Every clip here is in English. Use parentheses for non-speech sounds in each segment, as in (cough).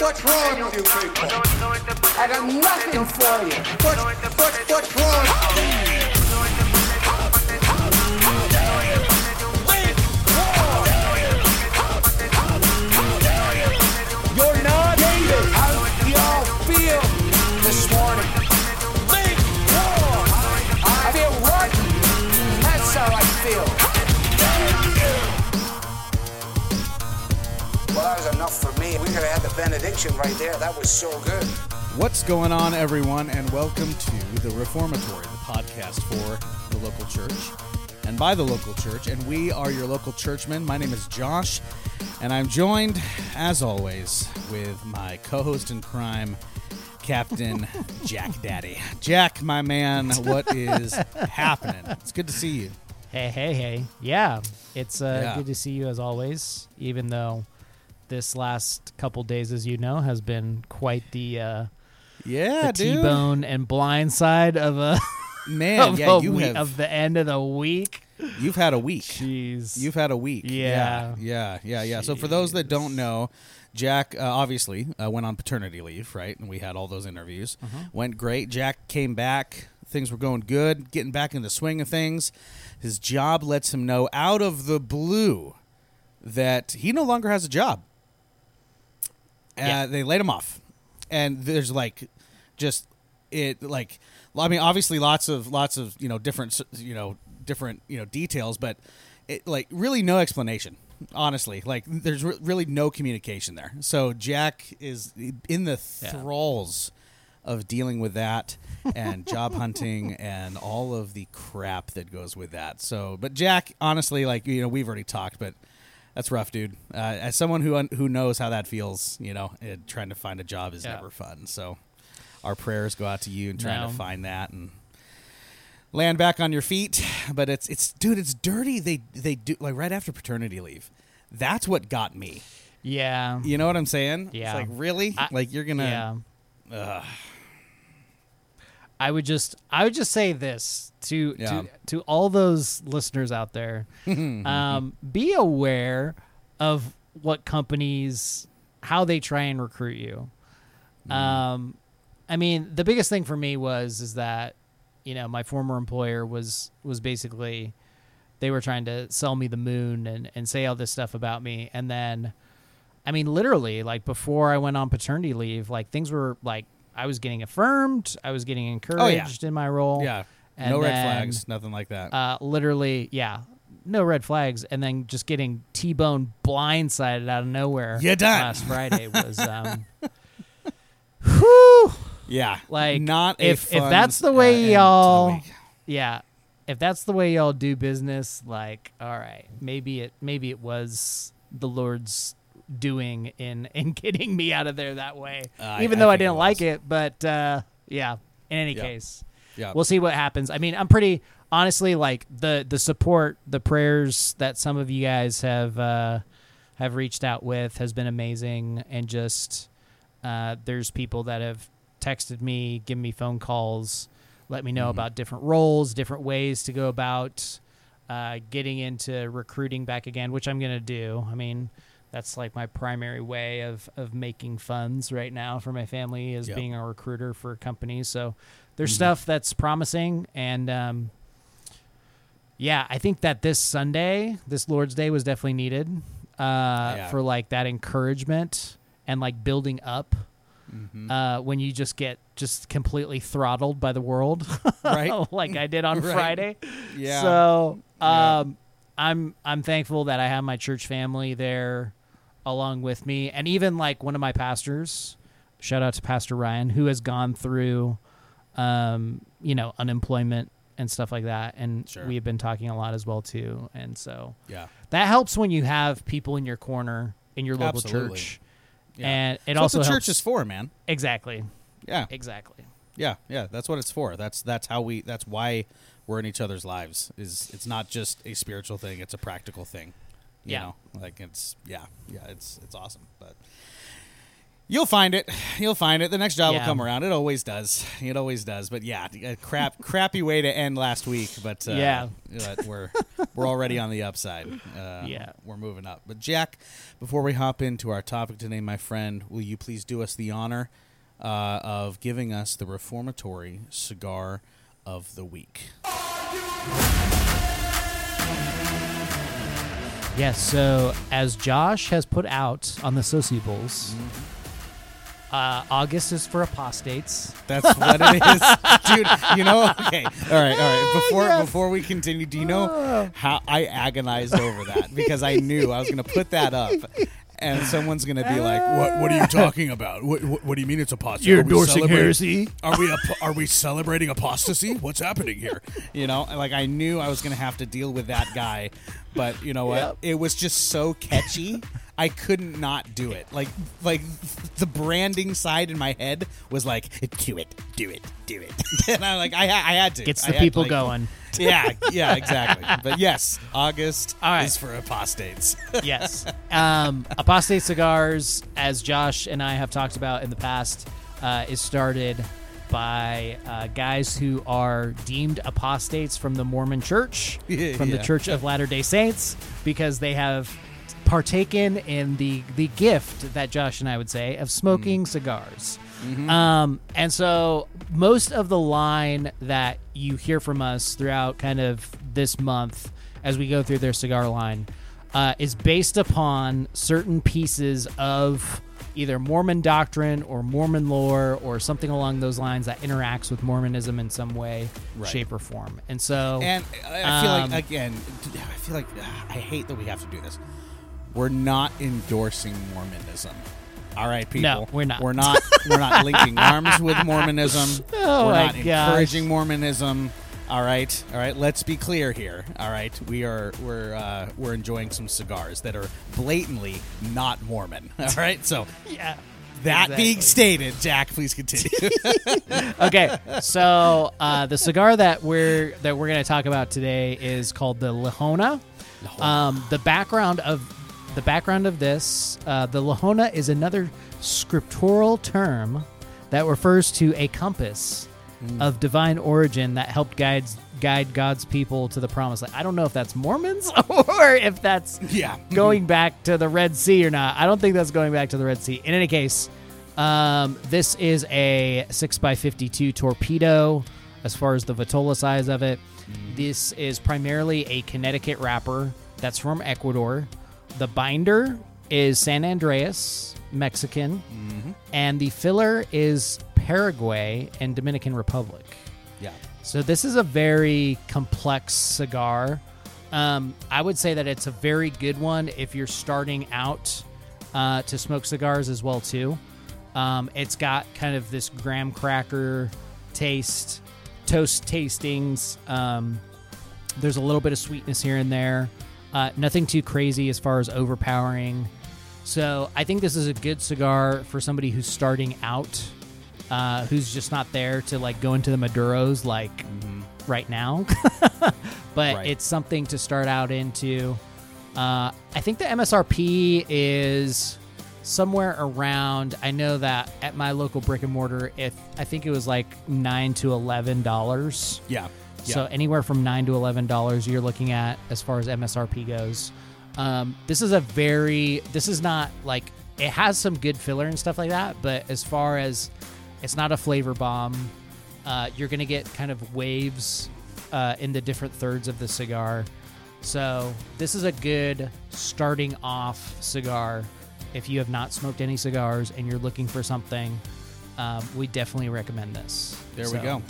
What's wrong with you people? I got nothing for you. What, what, what's wrong? Benediction right there. That was so good. What's going on, everyone, and welcome to the Reformatory, the podcast for the local church and by the local church. And we are your local churchmen. My name is Josh, and I'm joined, as always, with my co host in crime, Captain (laughs) Jack Daddy. Jack, my man, what is happening? It's good to see you. Hey, hey, hey. Yeah, it's uh, Yeah. good to see you as always, even though this last couple days, as you know, has been quite the, uh, Yeah, the dude. T-bone and blind side of a, (laughs) Man, of, yeah, a you we- have, of the end of the week. you've had a week. Jeez. You've had a week. Yeah. Yeah, yeah, yeah. yeah. So for those that don't know, Jack uh, obviously uh, went on paternity leave, right? And we had all those interviews. Uh-huh. Went great. Jack came back. Things were going good, getting back in the swing of things. His job lets him know out of the blue that he no longer has a job. Uh, Yeah. They laid him off. And there's like just it like I mean obviously lots of lots of you know different you know different you know details but it like really no explanation honestly like there's re- really no communication there so Jack is in the Yeah. thralls of dealing with that and (laughs) job hunting and all of the crap that goes with that so but Jack honestly like you know we've already talked but that's rough, dude. Uh, as someone who who knows how that feels, you know, uh, trying to find a job is Yeah. never fun. So, our prayers go out to you and trying No. to find that and land back on your feet. But it's it's dude, it's dirty. They they do like right after paternity leave. That's what got me. yeah. You know what I'm saying? Yeah. It's like really, I- like you're gonna. Ugh. I would just I would just say this to Yeah. to to all those listeners out there. (laughs) um, be aware of what companies how they try and recruit you. Um, I mean, the biggest thing for me was is that you know my former employer was was basically they were trying to sell me the moon and and say all this stuff about me, and then I mean, literally, like before I went on paternity leave, like things were like I was getting affirmed, I was getting encouraged in my role. Yeah. And no red flags. Nothing like that. Uh, literally, yeah, no red flags, and then just getting T-bone blindsided out of nowhere. You done. last Friday (laughs) was. Um, whew, yeah. like not a if if that's the uh, way the y'all, yeah, if that's the way y'all do business, like all right, maybe it maybe it was the Lord's doing in in (laughs) getting me out of there that way. I- Even I though I, it didn't like it, but uh, yeah. In any Yeah. case, Yeah. we'll see what happens. I mean, I'm pretty honestly like the the support, the prayers that some of you guys have uh, have reached out with has been amazing, and just uh, there's people that have texted me, given me phone calls, let me know Mm-hmm. about different roles, different ways to go about uh, getting into recruiting back again, which I'm gonna do. I mean. That's like my primary way of, of making funds right now for my family is Yep. being a recruiter for companies. So there's stuff that's promising and um, yeah i think that this sunday this lord's day was definitely needed uh, Yeah. for like that encouragement and like building up. Mm-hmm. Uh, when you just get just completely throttled by the world, Right. (laughs) like I did on (laughs) Right. Friday. Yeah. So Yeah. um, I'm I'm thankful that I have my church family there along with me, and even like one of my pastors. Shout out to Pastor Ryan, who has gone through, um, you know, unemployment and stuff like that, and Sure. we have been talking a lot as well too. And so yeah. that helps when you have people in your corner in your local Absolutely. church, Yeah. and it That's also what the helps, church is for, man. exactly, Yeah. exactly. Yeah, yeah, that's what it's for. That's that's how we that's why we're in each other's lives. Is it's not just a spiritual thing, it's a practical thing. You Yeah. know? Like it's yeah, yeah, it's it's awesome. But you'll find it. You'll find it. The next job Yeah. will come around. It always does. It always does. But yeah, a crap (laughs) crappy way to end last week, but uh, Yeah. but we're we're already on the upside. Uh, Yeah. We're moving up. But Jack, before we hop into our topic today, my friend, will you please do us the honor uh, of giving us the reformatory cigar of the week? Yes. So as Josh has put out on the Sociables, uh, August is for apostates. That's what it is, (laughs) dude. You know, okay, all right, all right. Before before we continue, do you know how I agonized over that because I knew I was going to put that up, and someone's going to be like, "What? What are you talking about? What? What, what do you mean it's apostasy? You're Are we endorsing celebrating- heresy? Are we ap- are we celebrating apostasy? What's happening here? You know, like I knew I was going to have to deal with that guy, but you know what? Yep. It was just so catchy. I couldn't not do it. Like like the branding side in my head was like, do it, do it, do it. (laughs) and I'm like I I had to. Gets the had to, people like- going. Yeah, (laughs) yeah, exactly. But yes, August All right. is for apostates. (laughs) yes. Um, Apostate Cigars, as Josh and I have talked about in the past, uh, is started by uh, guys who are deemed apostates from the Mormon Church, (laughs) Yeah, from the. Church of Latter day Saints, because they have partaken in the, the gift that Josh and I would say of smoking cigars. Um, and so most of the line that you hear from us throughout kind of this month as we go through their cigar line uh, is based upon certain pieces of either Mormon doctrine or Mormon lore or something along those lines that interacts with Mormonism in some way, Right. shape, or form. And so, And I feel Um, like again, I feel like ah, I hate that we have to do this. We're not endorsing Mormonism. All right, people. No, we're not. We're not. We're not linking (laughs) arms with Mormonism. Oh we're my not gosh. encouraging Mormonism. All right, all right. Let's be clear here. All right, we are we're uh, we're enjoying some cigars that are blatantly not Mormon. (laughs) All right, so yeah. that being stated, Jack, please continue. (laughs) okay, so uh, the cigar that we're that we're going to talk about today is called the Liahona. Um, the background of the background of this, uh, the Liahona is another scriptural term that refers to a compass Mm. of divine origin that helped guide guide God's people to the promised land. I don't know if that's Mormons (laughs) or if that's (laughs) yeah, mm-hmm. going back to the Red Sea or not. I don't think that's going back to the Red Sea. In any case, um, this is a 6x52 torpedo as far as the Vitola size of it. Mm. This is primarily a Connecticut wrapper that's from Ecuador. The binder is San Andrés, Mexican, and the filler is Paraguay and Dominican Republic. yeah. So this is a very complex cigar. Um, I would say that it's a very good one if you're starting out uh, to smoke cigars as well too. Um, it's got kind of this graham cracker taste, toast tastings. Um, there's a little bit of sweetness here and there. Uh, nothing too crazy as far as overpowering. So I think this is a good cigar for somebody who's starting out, uh, who's just not there to like go into the Maduros like right now. (laughs) but Right. it's something to start out into. Uh, I think the MSRP is somewhere around. I know that at my local brick and mortar, if I think it was like nine to eleven dollars. Yeah. Yeah. So anywhere from nine to eleven dollars you're looking at as far as MSRP goes. Um, this is a very this is not like it has some good filler and stuff like that, but as far as it's not a flavor bomb, uh, you're gonna get kind of waves uh, in the different thirds of the cigar. So this is a good starting off cigar. If you have not smoked any cigars and you're looking for something, um, we definitely recommend this. There we go.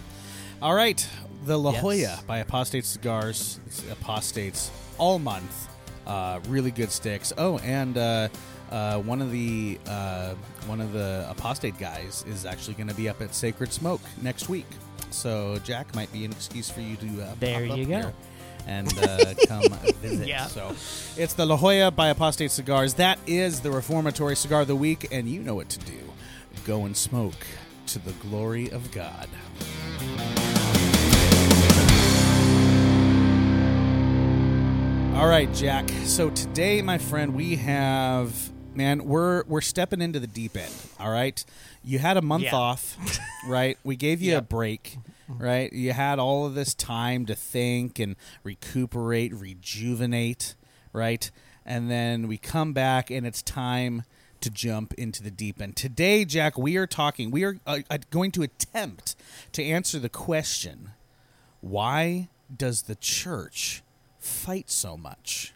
All right, the La Yes. Jolla by Apostate Cigars. It's Apostates all month. Uh, really good sticks. Oh, and uh, uh, one of the uh, one of the Apostate guys is actually going to be up at Sacred Smoke next week. So Jack might be an excuse for you to uh, There pop up you go. here and uh, (laughs) come visit. Yeah. So it's the La Jolla by Apostate Cigars. That is the reformatory cigar of the week, and you know what to do. Go and smoke to the glory of God. All right, Jack. So today, my friend, we have man, we're we're stepping into the deep end. All right. You had a month Yeah. off, (laughs) right? We gave you a break, right? You had all of this time to think and recuperate, rejuvenate, right? And then we come back and it's time to jump into the deep end. Today, Jack, we are talking, we are uh, uh, going to attempt to answer the question why does the church fight so much?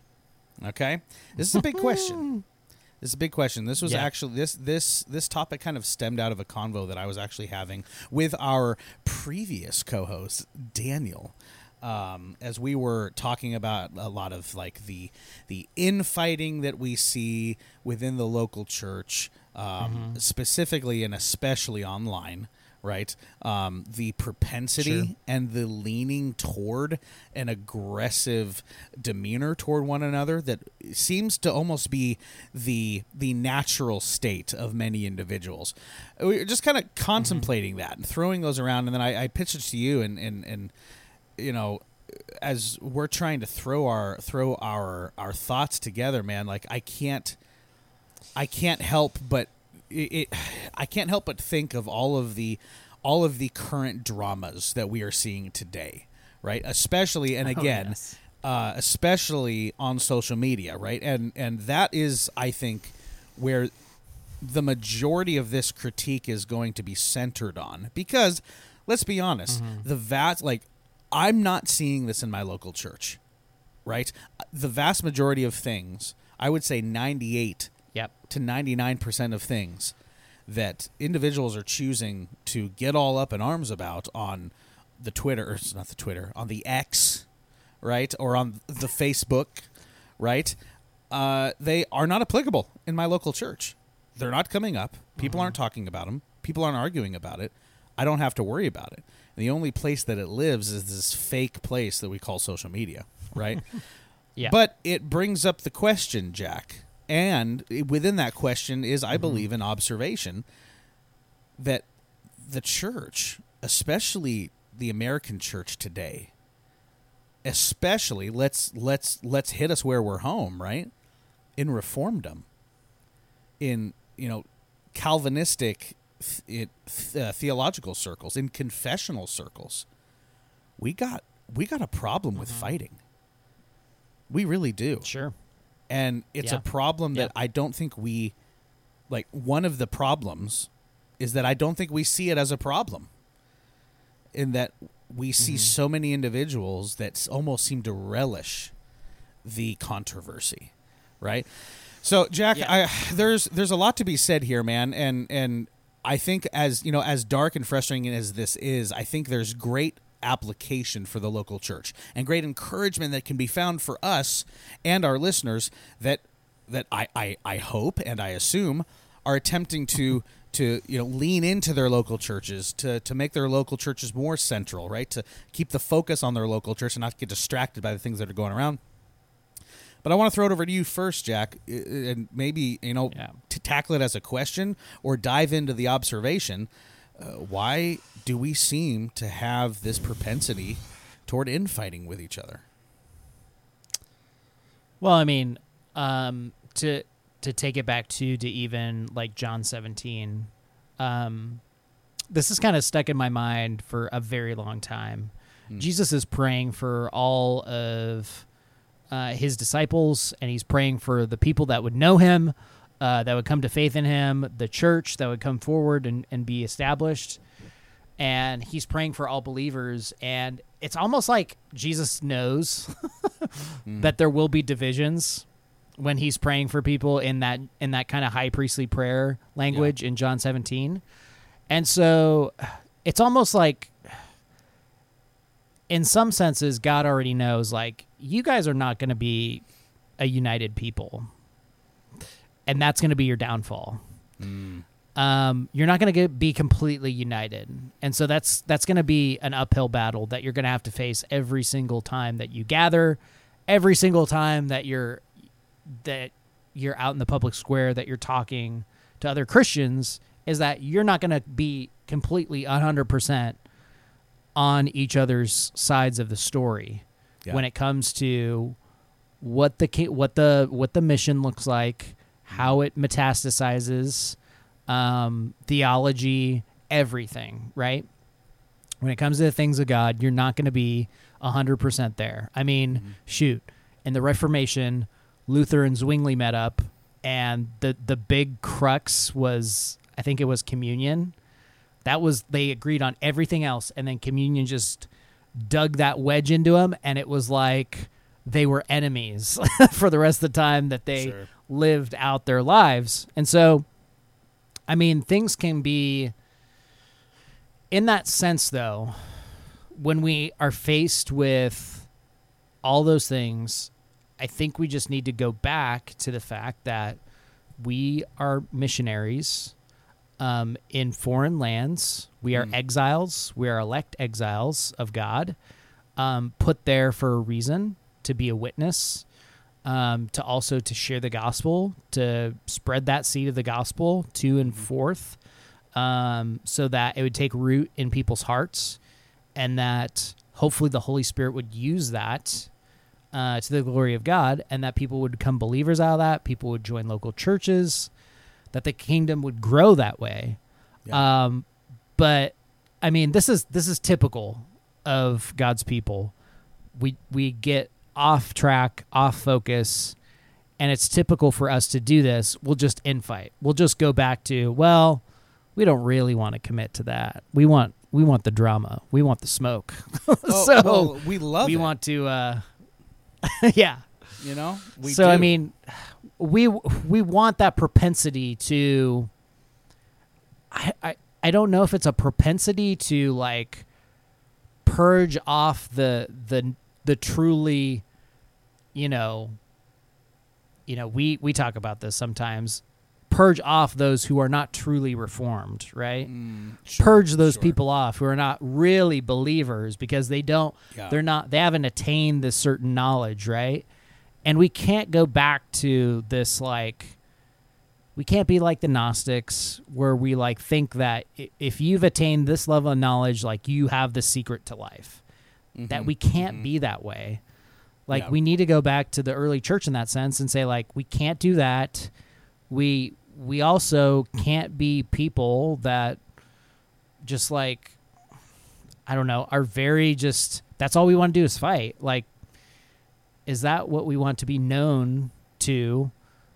Okay? This is a big question. (laughs) This is a big question. This was Yeah. actually this this this topic kind of stemmed out of a convo that I was actually having with our previous co-host Daniel. Um, as we were talking about a lot of like the the infighting that we see within the local church, um, specifically and especially online, right? Um, the propensity Sure. and the leaning toward an aggressive demeanor toward one another that seems to almost be the the natural state of many individuals. We were just kind of contemplating that and throwing those around, and then I, I pitched it to you, and and and you know as we're trying to throw our throw our our thoughts together man like i can't i can't help but it, it (sighs) i can't help but think of all of the all of the current dramas that we are seeing today right especially and (laughs) again yes. uh, especially on social media right and and that is i think where the majority of this critique is going to be centered on because let's be honest the vast like i'm not seeing this in my local church right the vast majority of things i would say 98 Yep. To 99% of things that individuals are choosing to get all up in arms about on the Twitter, or not the Twitter, on the X, right? Or on the Facebook, right? Uh, they are not applicable in my local church. They're not coming up. People aren't talking about them. People aren't arguing about it. I don't have to worry about it. The only place that it lives is this fake place that we call social media, right? (laughs) Yeah. But it brings up the question, Jack. And within that question is, I believe, an observation that the church, especially the American church today, especially let's let's let's hit us where we're home, right? In reformdom, in you know Calvinistic it, th- uh, theological circles, in confessional circles, we got we got a problem with fighting. We really do Sure. And it's a problem that Yep. I don't think we like one of the problems is that I don't think we see it as a problem in that we see Mm-hmm. so many individuals that almost seem to relish the controversy right so Jack Yeah. I there's there's a lot to be said here man and and I think as you know as dark and frustrating as this is I think there's great application for the local church and great encouragement that can be found for us and our listeners that that I, I, I hope and I assume are attempting to to you know lean into their local churches to to make their local churches more central right to keep the focus on their local church and not get distracted by the things that are going around but I want to throw it over to you first, Jack, and maybe you know Yeah. to tackle it as a question or dive into the observation. Uh, why do we seem to have this propensity toward infighting with each other? Well, I mean, um, to to take it back to to even like John 17, um, this is kind of stuck in my mind for a very long time. Jesus is praying for all of uh, his disciples, and he's praying for the people that would know him, uh, that would come to faith in him, the church that would come forward and, and be established. and he's praying for all believers and it's almost like Jesus knows (laughs) that there will be divisions when he's praying for people in that in that kind of high priestly prayer language in John 17. And so it's almost like in some senses God already knows like you guys are not going to be a united people. And that's going to be your downfall. Um, you're not going to be completely united, and so that's that's going to be an uphill battle that you're going to have to face every single time that you gather, every single time that you're that you're out in the public square that you're talking to other Christians. Is that you're not going to be completely 100 percent on each other's sides of the story Yeah. when it comes to what the what the what the mission looks like, how it metastasizes, um, theology, everything, right? When it comes to the things of God, you're not going to be 100% there. I mean, shoot, in the Reformation, Luther and Zwingli met up, and the, the big crux was, I think it was communion. That was, they agreed on everything else, and then communion just dug that wedge into them, and it was like they were enemies (laughs) for the rest of the time that they Sure. Lived out their lives. And so, I mean, things can be in that sense though, when we are faced with all those things, I think we just need to go back to the fact that we are missionaries um, in foreign lands. We are exiles. We are elect exiles of God, um, put there for a reason to be a witness, um, to also to share the gospel, to spread that seed of the gospel to and forth, um, so that it would take root in people's hearts, and that hopefully the Holy Spirit would use that uh, to the glory of God, and that people would become believers out of that. People would join local churches, that the kingdom would grow that way. Yeah. Um, but I mean, this is this is typical of God's people. We we get off track, off focus, and it's typical for us to do this. We'll just infight. We'll just go back to well, we don't really want to commit to that. We want we want the drama. We want the smoke. (laughs) Oh, so well, we love we it, want to uh (laughs) yeah you know. We so i mean we we want that propensity to I, I i don't know if it's a propensity to like purge off the the the truly you know you know we we talk about this sometimes. Purge off those who are not truly reformed right? Mm, sure, purge those sure. people off who are not really believers because they don't Yeah. they're not they haven't attained this certain knowledge right? And we can't go back to this like we can't be like the gnostics where we like think that if you've attained this level of knowledge like you have the secret to life. That we can't be that way like Yeah. we need to go back to the early church in that sense and say like we can't do that we we also can't be people that just like I don't know, are very just that's all we want to do is fight. Like is that what we want to be known to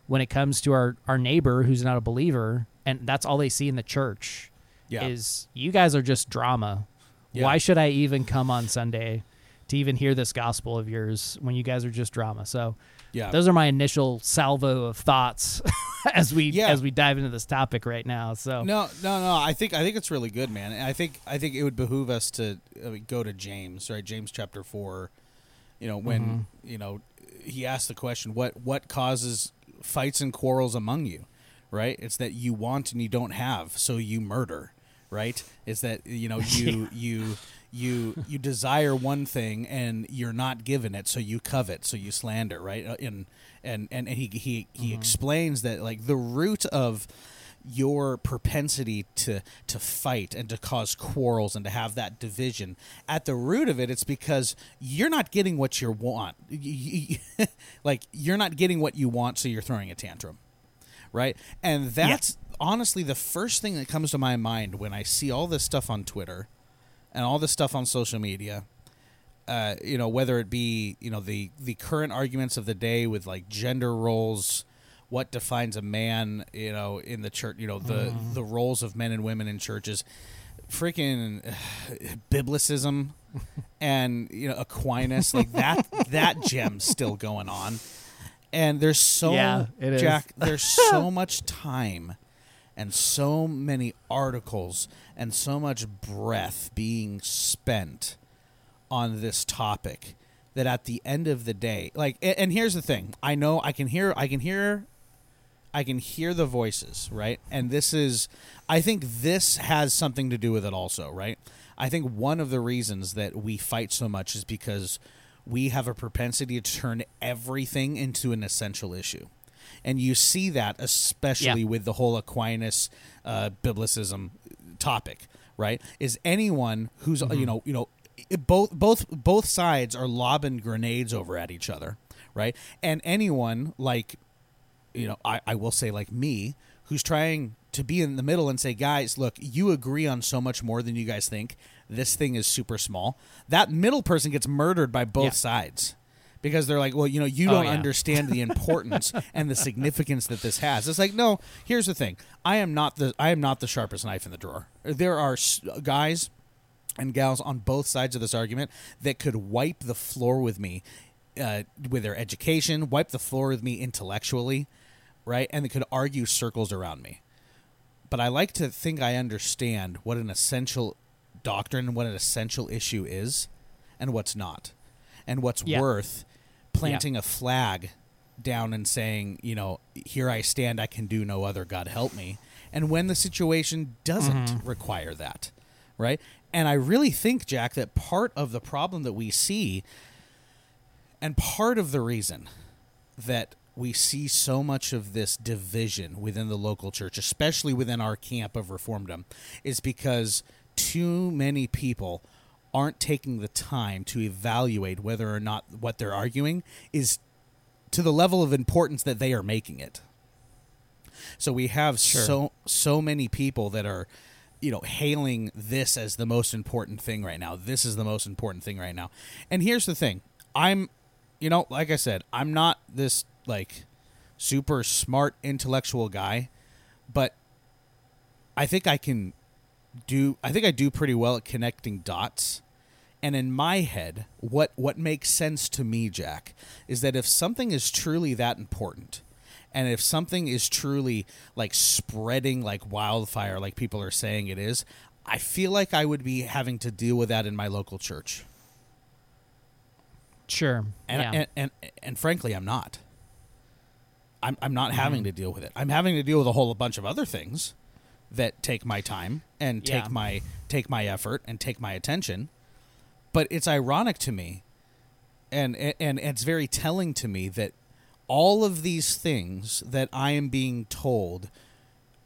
when it comes to our our neighbor who's not a believer and that's all they see in the church Yeah. is you guys are just drama. Yeah. Why should I even come on Sunday to even hear this gospel of yours when you guys are just drama? So yeah. those are my initial salvo of thoughts (laughs) as we Yeah. as we dive into this topic right now. So No, no, no. I think I think it's really good, man. I think I think it would behoove us to I mean, go to James, right? James chapter four. You know, when Mm-hmm. you know he asked the question, "What what causes fights and quarrels among you?" Right? It's that you want and you don't have, so you murder. Right? It's that you know (laughs) you you you you desire one thing and you're not given it, so you covet, so you slander. Right? Uh, And and and, and he he he explains that like the root of your propensity to to fight and to cause quarrels and to have that division at the root of it it's because you're not getting what you want (laughs) like you're not getting what you want so you're throwing a tantrum right and that's honestly the first thing that comes to my mind when i see all this stuff on twitter and all this stuff on social media uh, you know whether it be you know the the current arguments of the day with like gender roles what defines a man you know in the church you know the the roles of men and women in churches freaking uh, (sighs) biblicism (laughs) and you know Aquinas like that that gem's still going on and there's so Yeah, it is. Jack there's so (laughs) much time and so many articles and so much breath being spent on this topic that at the end of the day like and here's the thing I know I can hear I can hear I can hear the voices, right? And this is, I think this has something to do with it also, right? I think one of the reasons that we fight so much is because we have a propensity to turn everything into an essential issue. And you see that especially Yeah. with the whole Aquinas uh, biblicism topic, right? Is anyone who's you know you know both both both sides are lobbing grenades over at each other, right? And anyone like you know, I, I will say like me, who's trying to be in the middle and say, guys, look, you agree on so much more than you guys think. This thing is super small. That middle person gets murdered by both Yeah. sides because they're like, well, you know, you Oh, don't yeah. understand the (laughs) importance and the significance that this has. It's like, no, here's the thing. I am not the I am not the sharpest knife in the drawer. There are guys and gals on both sides of this argument that could wipe the floor with me uh, with their education, wipe the floor with me intellectually, right? And they could argue circles around me. But I like to think I understand what an essential doctrine and what an essential issue is and what's not. And what's Yeah. worth planting a flag down and saying, you know, here I stand, I can do no other, God help me. And when the situation doesn't mm-hmm. require that, right? And I really think, Jack, that part of the problem that we see and part of the reason that we see so much of this division within the local church, especially within our camp of Reformdom, is because too many people aren't taking the time to evaluate whether or not what they're arguing is to the level of importance that they are making it. So we have so so many people that are you know hailing this as the most important thing right now. This is the most important thing right now. And here's the thing. I'm you know, like I said, I'm not this like super smart intellectual guy, but I think I can do I think I do pretty well at connecting dots. And in my head, what what makes sense to me, Jack, is that if something is truly that important, and if something is truly like spreading like wildfire, like people are saying it is, I feel like I would be having to deal with that in my local church. Sure. And yeah. and, and and frankly, I'm not. I'm I'm not mm-hmm. having to deal with it. I'm having to deal with a whole bunch of other things that take my time and take Yeah. my take my effort and take my attention. But it's ironic to me, and and it's very telling to me that all of these things that I am being told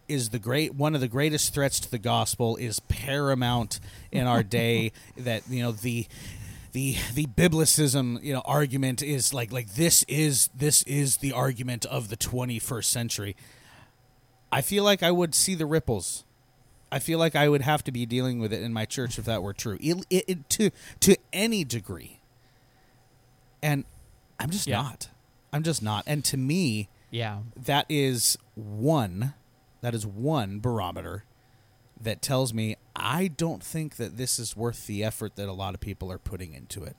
is the great one of the greatest threats to the gospel is paramount in our day (laughs) that you know the the the biblicism you know argument is like like this is this is the argument of the 21st century i feel like i would see the ripples i feel like i would have to be dealing with it in my church if that were true it, it, it- to to any degree and i'm just Yeah. not i'm just not and to me yeah. that is one that is one barometer that tells me I don't think that this is worth the effort that a lot of people are putting into it.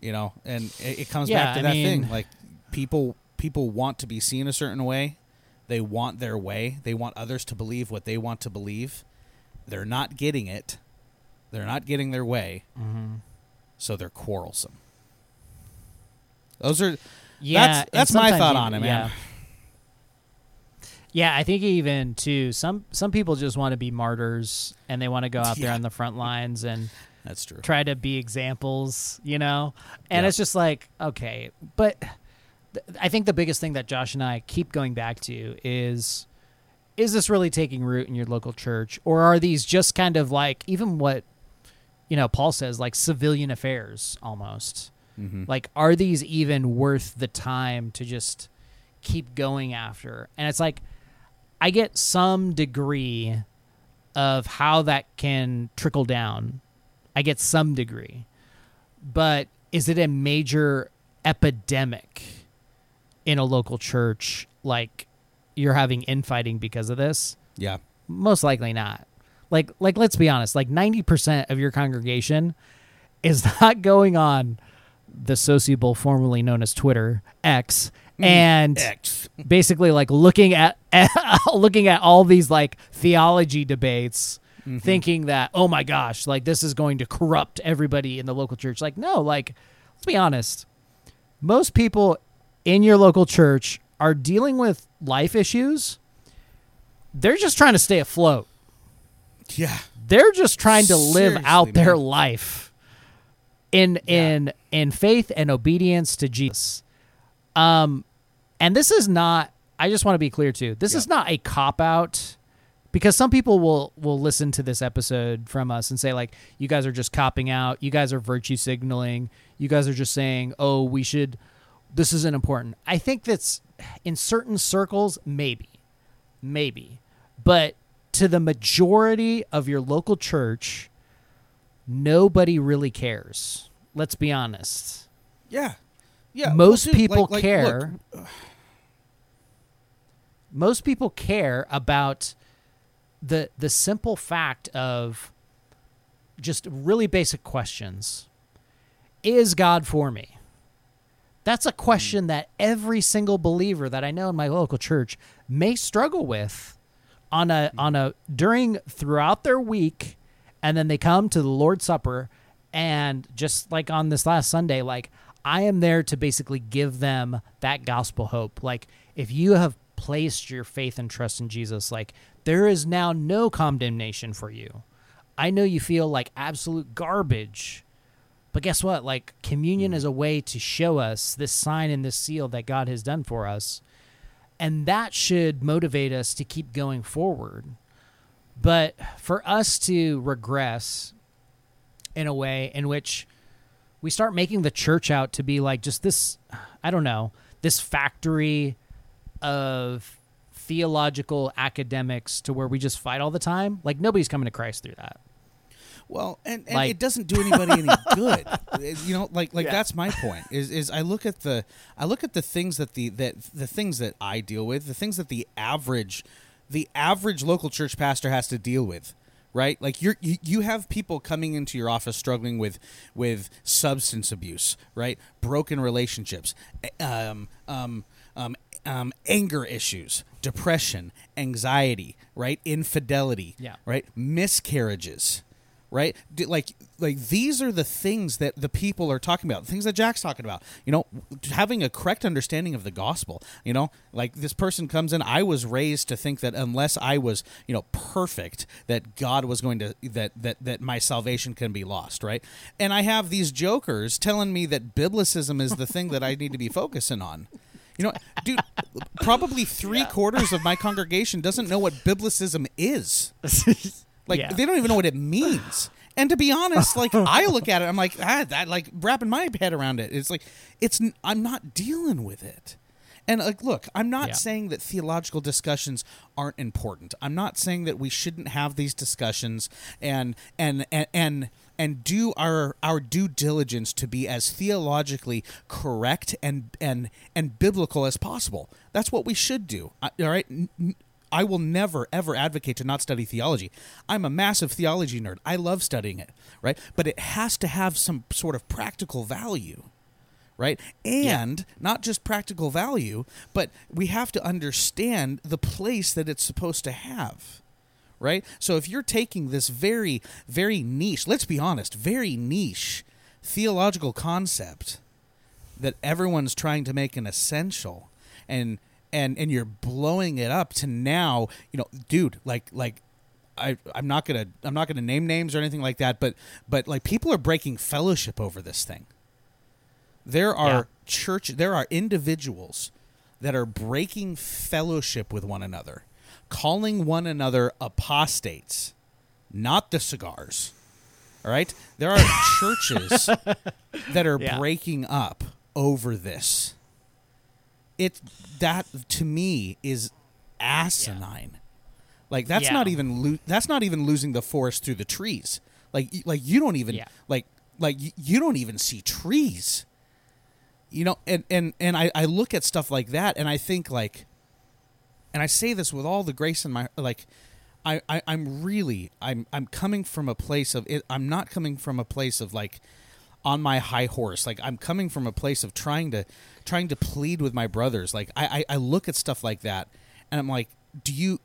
You know, and it, it comes Yeah, back to I that mean- thing like people people want to be seen a certain way. They want their way. They want others to believe what they want to believe. They're not getting it. They're not getting their way. Mm-hmm. So they're quarrelsome. Those are Yeah, that's that's my thought on it, man. Yeah. Yeah, I think even too some some people just want to be martyrs and they want to go out there on the front lines and That's true. try to be examples, you know? And Yeah. it's just like, okay, but th- I think the biggest thing that Josh and I keep going back to is is this really taking root in your local church or are these just kind of like even what you know, Paul says like civilian affairs almost. Mm-hmm. Like are these even worth the time to just keep going after? And it's like I get some degree of how that can trickle down. I get some degree. But is it a major epidemic in a local church like you're having infighting because of this? Yeah. Most likely not. Like like let's be honest, like 90% of your congregation is (laughs) not going on the sociable formerly known as Twitter X mm, and X. basically like looking at, (laughs) looking at all these like theology debates mm-hmm. thinking that oh my gosh like this is going to corrupt everybody in the local church like no like let's be honest most people in your local church are dealing with life issues they're just trying to stay afloat Yeah. they're just trying to live Seriously, out their man. life in in in faith and obedience to Jesus. Um and this is not I just want to be clear too. This is not a cop out because some people will will listen to this episode from us and say like you guys are just copping out, you guys are virtue signaling, you guys are just saying, "Oh, we should this isn't important." I think that's in certain circles maybe. Maybe. But to the majority of your local church, nobody really cares. Let's be honest. Yeah. Yeah. Most well, dude, people like- like, care. look, most people care about the the simple fact of just really basic questions. Is God for me? That's a question mm. that every single believer that I know in my local church may struggle with on a mm. on a during throughout their week and then they come to the Lord's Supper and just like on this last Sunday like I am there to basically give them that gospel hope. Like if you have placed your faith and trust in Jesus, like there is now no condemnation for you. I know you feel like absolute garbage. But guess what? Like communion hmm. is a way to show us this sign and this seal that God has done for us. And that should motivate us to keep going forward. But for us to regress in a way in which we start making the church out to be like just this I don't know, this factory of theological academics to where we just fight all the time. Like nobody's coming to Christ through that. Well, and, and Like- it doesn't do anybody any (laughs) good. You know, like like Yeah. that's my point. Is is I look at the I look at the things that the that the things that I deal with, the things that the average the average local church pastor has to deal with. Right, like you're you, you have people coming into your office struggling with with substance abuse, right? Broken relationships, um, um, um, um, anger issues, depression, anxiety, right? Infidelity, Yeah. right? Miscarriages, right? Like like these are the things that the people are talking about. The things that Jack's talking about. You know, having a correct understanding of the gospel. You know, like this person comes in. I was raised to think that unless I was, you know, perfect, that God was going to that that that my salvation can be lost, right? And I have these jokers telling me that biblicism is the thing that I need to be focusing on. You know, dude, probably (laughs) three quarters of my congregation doesn't know what biblicism is. (laughs) Like Yeah. they don't even know what it means. (sighs) And to be honest, like (laughs) I look at it, I'm like, ah, that like wrapping my head around it. It's like it's I'm not dealing with it. And like, look, I'm not Yeah. saying that theological discussions aren't important. I'm not saying that we shouldn't have these discussions and and and and, and do our our due diligence to be as theologically correct and and and biblical as possible. That's what we should do. All right. I will never ever advocate to not study theology. I'm a massive theology nerd. I love studying it, right? But it has to have some sort of practical value, right? And not just practical value, but we have to understand the place that it's supposed to have. Right? So if you're taking this very very niche, let's be honest, very niche theological concept that everyone's trying to make an essential and and and you're blowing it up to now you know dude like like I, I'm not gonna I'm not gonna name names or anything like that, but but like people are breaking fellowship over this thing. There are Yeah. church there are individuals that are breaking fellowship with one another, calling one another apostates, not the cigars. All right? There are (laughs) churches that are Yeah. breaking up over this. It that to me is asinine. Like that's Yeah. not even lo- that's not even losing the forest through the trees. Like y- like you don't even Yeah. like like y- you don't even see trees. You know, and and and I I look at stuff like that and I think like and I say this with all the grace in my like I, I I'm really I'm I'm coming from a place of it, I'm not coming from a place of like on my high horse. Like I'm coming from a place of trying to trying to plead with my brothers. Like I, I, I look at stuff like that and I'm like, do you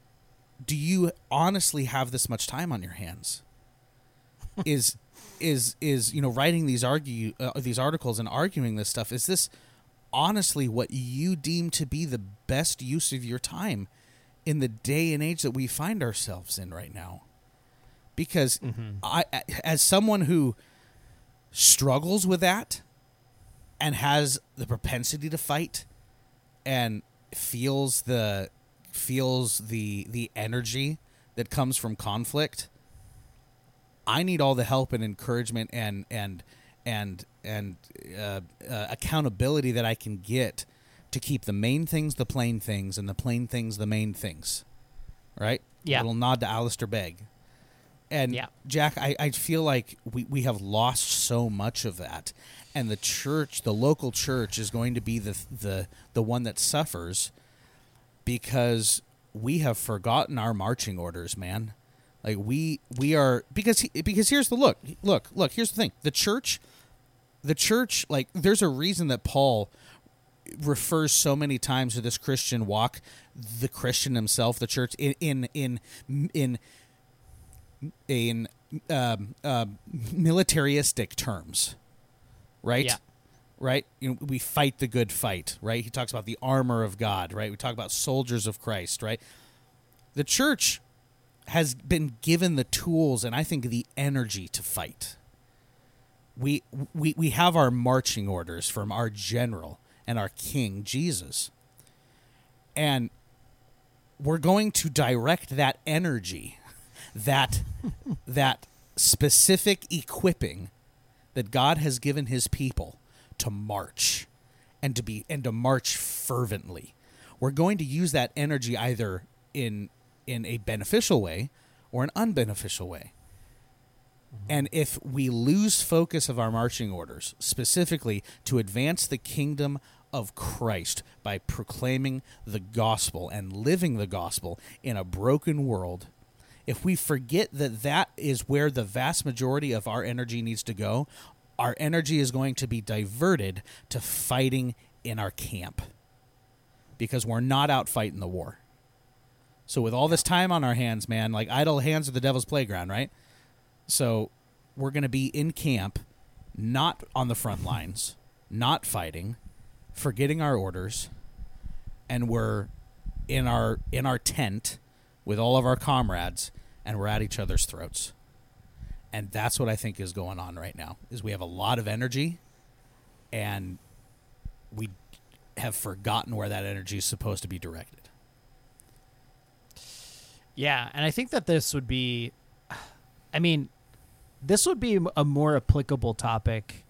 do you honestly have this much time on your hands? (laughs) is is is you know writing these argue uh, these articles and arguing this stuff is this honestly what you deem to be the best use of your time in the day and age that we find ourselves in right now because I as someone who struggles with that and has the propensity to fight and feels the feels the the energy that comes from conflict I need all the help and encouragement and and and and uh, uh, accountability that I can get to keep the main things the plain things and the plain things the main things. Right? Yeah. A little nod to Alistair Begg. And Yeah. Jack, I, I feel like we, we have lost so much of that. And the church, the local church, is going to be the the the one that suffers because we have forgotten our marching orders, man. Like we we are because he, because here's the look look look here's the thing the church the church like there's a reason that Paul refers so many times to this Christian walk the Christian himself the church in in in in in um, uh, militaristic terms right Yeah. right you know we fight the good fight right he talks about the armor of God right we talk about soldiers of Christ right the church has been given the tools and I think the energy to fight. We we we have our marching orders from our general and our king Jesus. And we're going to direct that energy, that that specific equipping that God has given his people to march and to be and to march fervently. We're going to use that energy either in in a beneficial way or an unbeneficial way. Mm-hmm. And if we lose focus of our marching orders, specifically to advance the kingdom of Christ by proclaiming the gospel and living the gospel in a broken world, if we forget that that is where the vast majority of our energy needs to go, our energy is going to be diverted to fighting in our camp because we're not out fighting the war. So with all this time on our hands, man, like idle hands are the devil's playground, right? So we're going to be in camp, not on the front lines, not fighting, forgetting our orders, and we're in our in our tent with all of our comrades and we're at each other's throats. And that's what I think is going on right now. Is we have a lot of energy and we have forgotten where that energy is supposed to be directed. Yeah, and I think that this would be, I mean, this would be a more applicable topic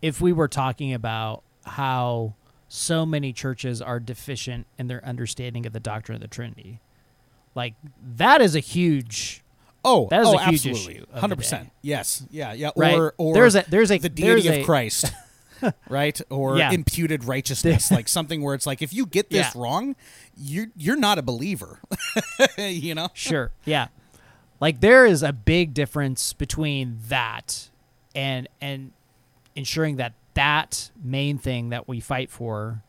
if we were talking about how so many churches are deficient in their understanding of the doctrine of the Trinity. Like that is a huge Oh, That is oh, a huge absolutely. issue Hundred percent. Yes. Yeah. Yeah. Right. Or or There's a- there's a- the deity of a- (laughs) Christ, right? Or Yeah. imputed righteousness, (laughs) like something where it's like if you get this Yeah. wrong, you're you're not a believer. (laughs) you know. Sure. Yeah. Like there is a big difference between that and and ensuring that that main thing that we fight for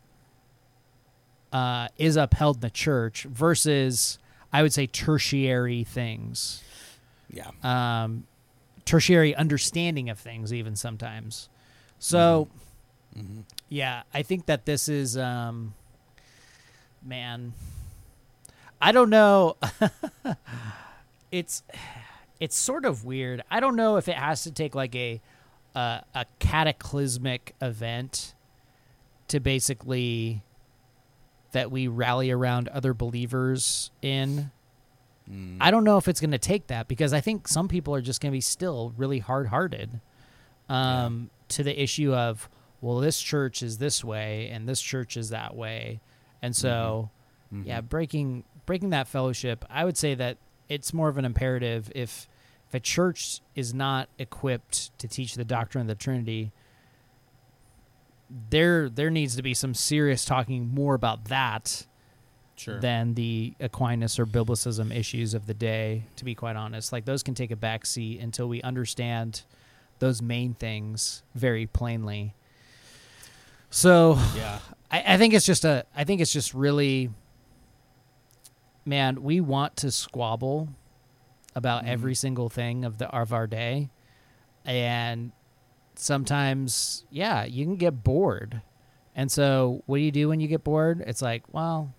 uh, is upheld in the church versus I would say tertiary things, Yeah. um, tertiary understanding of things, even sometimes. So, yeah, I think that this is, um, man, I don't know. (laughs) it's it's sort of weird. I don't know if it has to take like a a, a cataclysmic event to basically that we rally around other believers in. Mm. I don't know if it's going to take that because I think some people are just going to be still really hard-hearted um, to the issue of well, this church is this way and this church is that way, and so mm-hmm. yeah, mm-hmm. breaking breaking that fellowship. I would say that it's more of an imperative if if a church is not equipped to teach the doctrine of the Trinity. There, there needs to be some serious talking more about that Sure. than the Aquinas or Biblicism issues of the day. To be quite honest, like those can take a back seat until we understand those main things very plainly. So Yeah. I, I think it's just a I think it's just really man, we want to squabble about mm-hmm. every single thing of the of our day. And sometimes, yeah, you can get bored. And so what do you do when you get bored? It's like, well,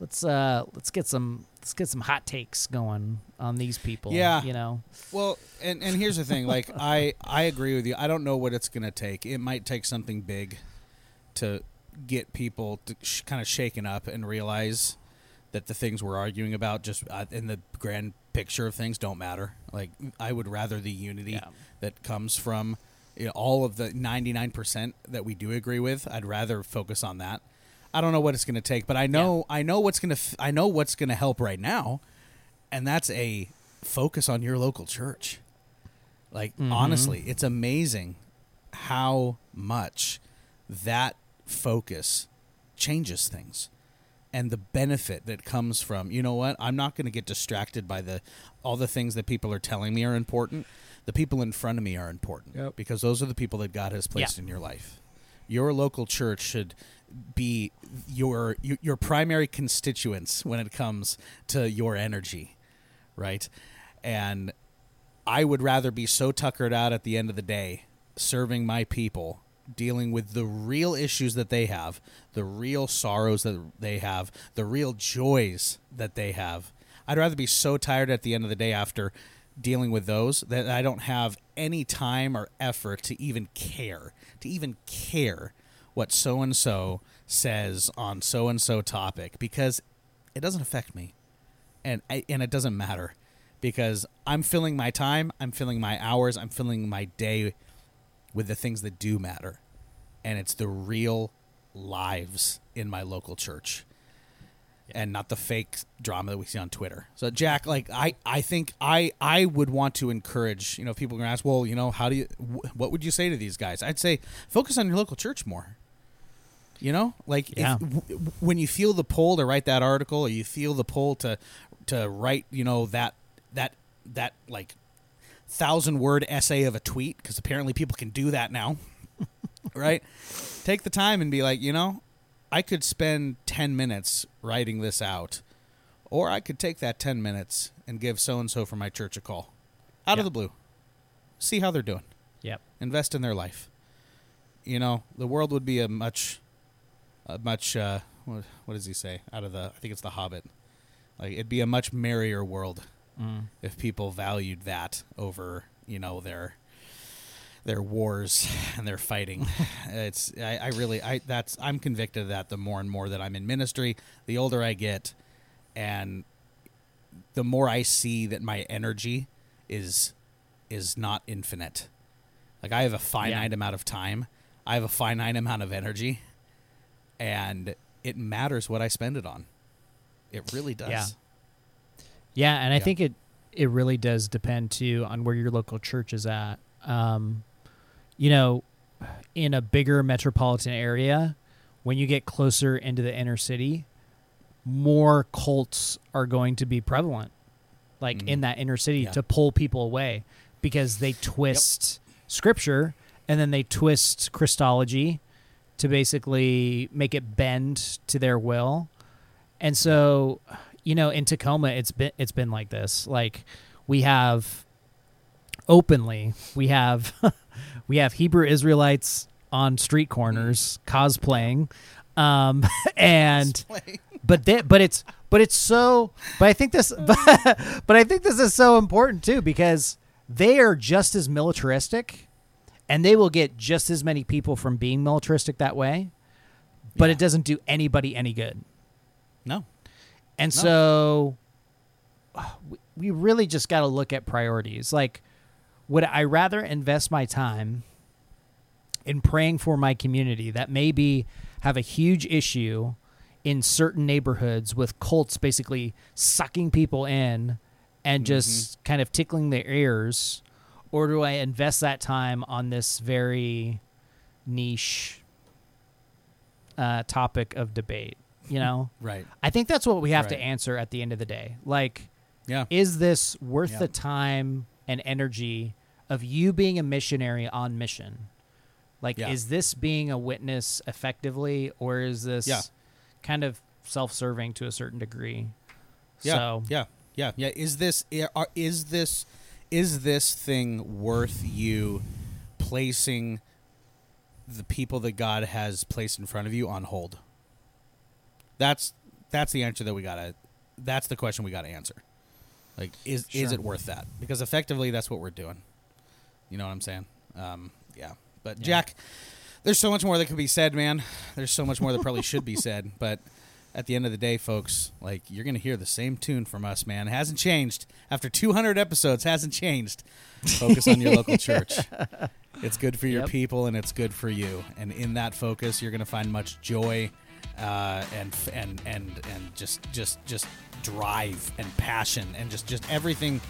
let's uh let's get some let's get some hot takes going on these people. Yeah. You know? Well, and and here's the thing. Like I I agree with you. I don't know what it's gonna take. It might take something big to get people to sh- kind of shaken up and realize that the things we're arguing about just uh, in the grand picture of things don't matter. Like I would rather the unity Yeah. that comes from you know, all of the 99% that we do agree with. I'd rather focus on that. I don't know what it's going to take, but I know I know what's going to f- I know what's going to help right now, and that's a focus on your local church. Like mm-hmm. honestly, it's amazing how much that focus changes things and the benefit that comes from you know what i'm not going to get distracted by the all the things that people are telling me are important the people in front of me are important Yep. because those are the people that god has placed Yeah. in your life your local church should be your your your primary constituents when it comes to your energy right and I would rather be so tuckered out at the end of the day serving my people, dealing with the real issues that they have, the real sorrows that they have, the real joys that they have. I'd rather be so tired at the end of the day after dealing with those that I don't have any time or effort to even care, to even care what so and so says on so and so topic because it doesn't affect me. And I, and it doesn't matter because I'm filling my time, I'm filling my hours, I'm filling my day with the things that do matter, and it's the real lives in my local church, and not the fake drama that we see on Twitter. So Jack, like I, I think I I would want to encourage you know people are gonna ask, well, you know, how do you, wh- what would you say to these guys? I'd say focus on your local church more. You know, like Yeah. w- w- when you feel the pull to write that article, or you feel the pull to to write, you know that that that like thousand word essay of a tweet because apparently people can do that now, (laughs) right? Take the time and be like, you know, I could spend ten minutes writing this out, or I could take that ten minutes and give so and so from my church a call, out Yeah. of the blue, see how they're doing Yep. invest in their life. You know, the world would be a much, a much. Uh, what, what does he say? Out of the, I think it's the Hobbit. Like it'd be a much merrier world if people valued that over, you know, their their wars (laughs) and their fighting. (laughs) it's I, I really I that's I'm convicted of that the more and more that I'm in ministry, the older I get, and the more I see that my energy is is not infinite. Like I have a finite amount of time. I have a finite amount of energy and it matters what I spend it on. It really does. Yeah. Yeah, and I Yeah. think it it really does depend too on where your local church is at. Um, you know, in a bigger metropolitan area, when you get closer into the inner city, more cults are going to be prevalent, like in that inner city, Mm-hmm. Yeah. to pull people away because they twist scripture and then they twist Christology to basically make it bend to their will. And so, you know, in Tacoma, it's been it's been like this. Like we have openly, we have (laughs) we have Hebrew Israelites on street corners cosplaying, um, (laughs) and but they, but it's but it's so. But I think this, (laughs) but, but I think this is so important too because they are just as militaristic, and they will get just as many people from being militaristic that way. But it doesn't do anybody any good. No. And so we- we really just got to look at priorities. Like, would I rather invest my time in praying for my community that maybe have a huge issue in certain neighborhoods with cults basically sucking people in and just kind of tickling their ears? Or do I invest that time on this very niche uh, topic of debate? You know, (laughs) Right. I think that's what we have to answer at the end of the day. Like, Yeah. is this worth Yeah. the time and energy of you being a missionary on mission? Like, Yeah. is this being a witness effectively, or is this Yeah. kind of self-serving to a certain degree? Yeah, So, yeah, yeah, yeah. Is this eh, is this is this thing worth you placing the people that God has placed in front of you on hold? That's that's the answer that we gotta. That's the question we gotta answer. Like, is is it worth that? Because effectively, that's what we're doing. You know what I'm saying? Um, yeah. But Yeah. Jack, there's so much more that could be said, man. There's so much more that probably should be said, (laughs) but at the end of the day, folks, like you're gonna hear the same tune from us, man. It hasn't changed after 200 episodes. Hasn't changed. Focus on your (laughs) local church. It's good for your Yep. people, and it's good for you. And in that focus, you're gonna find much joy, uh, and and and and just just just drive and passion, and just just everything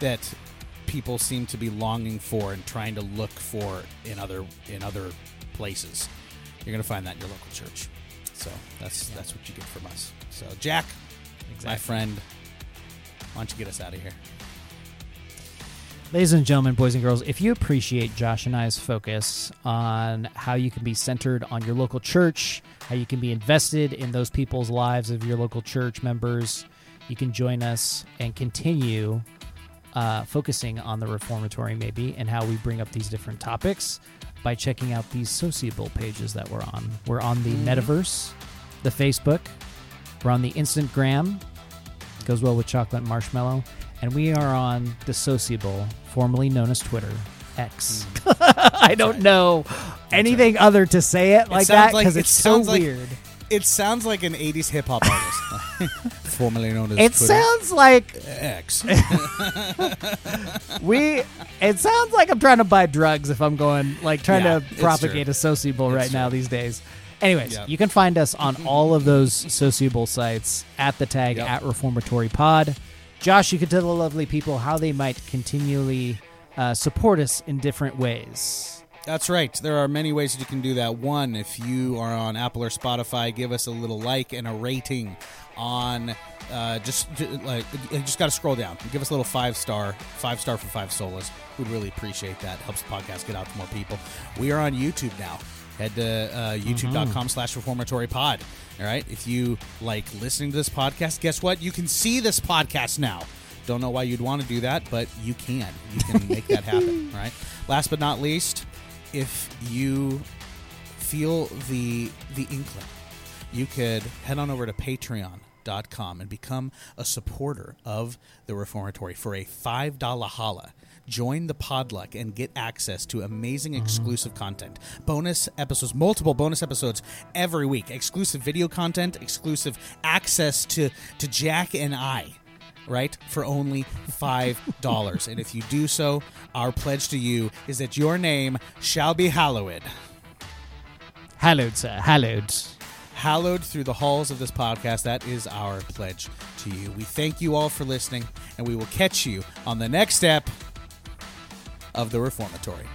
that people seem to be longing for and trying to look for in other in other places. You're gonna find that in your local church. So that's that's what you get from us. So Jack, my friend, why don't you get us out of here? Ladies and gentlemen, boys and girls, if you appreciate Josh and I's focus on how you can be centered on your local church, how you can be invested in those people's lives of your local church members, you can join us and continue uh, focusing on the reformatory, maybe, and how we bring up these different topics by checking out these sociable pages that we're on. We're on the Metaverse, the Facebook, we're on the Instagram, goes well with chocolate and marshmallow. And we are on the Sociable, formerly known as Twitter, X. Hmm. (laughs) I don't know anything other to say it like sounds that like- because it it's so sounds like- weird. It sounds like an '80s hip hop artist, (laughs) formerly known as It Twitter sounds like X. (laughs) we. It sounds like I'm trying to buy drugs if I'm going like trying Yeah, to propagate a sociable right It's now these days. Anyways, Yep. you can find us on all of those sociable sites at the tag Yep. at Reformatory Pod. Josh, you could tell the lovely people how they might continually uh, support us in different ways. That's right. There are many ways that you can do that. One, if you are on Apple or Spotify, give us a little like and a rating on. Uh, just like you just got to scroll down. Give us a little five star, five star for five solas. We'd really appreciate that. Helps the podcast get out to more people. We are on YouTube now. Head to uh, youtube.com slash reformatory pod. All right. If you like listening to this podcast, guess what? You can see this podcast now. Don't know why you'd want to do that, but you can. You can make that happen. All (laughs) right. Last but not least, if you feel the the inkling, you could head on over to patreon.com and become a supporter of the reformatory for a $5 holla. Join the podluck and get access to amazing mm-hmm. exclusive content. Bonus episodes, multiple bonus episodes every week. Exclusive video content, exclusive access to, to Jack and I right? For only $5. (laughs) and if you do so, our pledge to you is that your name shall be hallowed. Hallowed, sir. Hallowed. Hallowed through the halls of this podcast. That is our pledge to you. We thank you all for listening, and we will catch you on the next step of the Reformatory.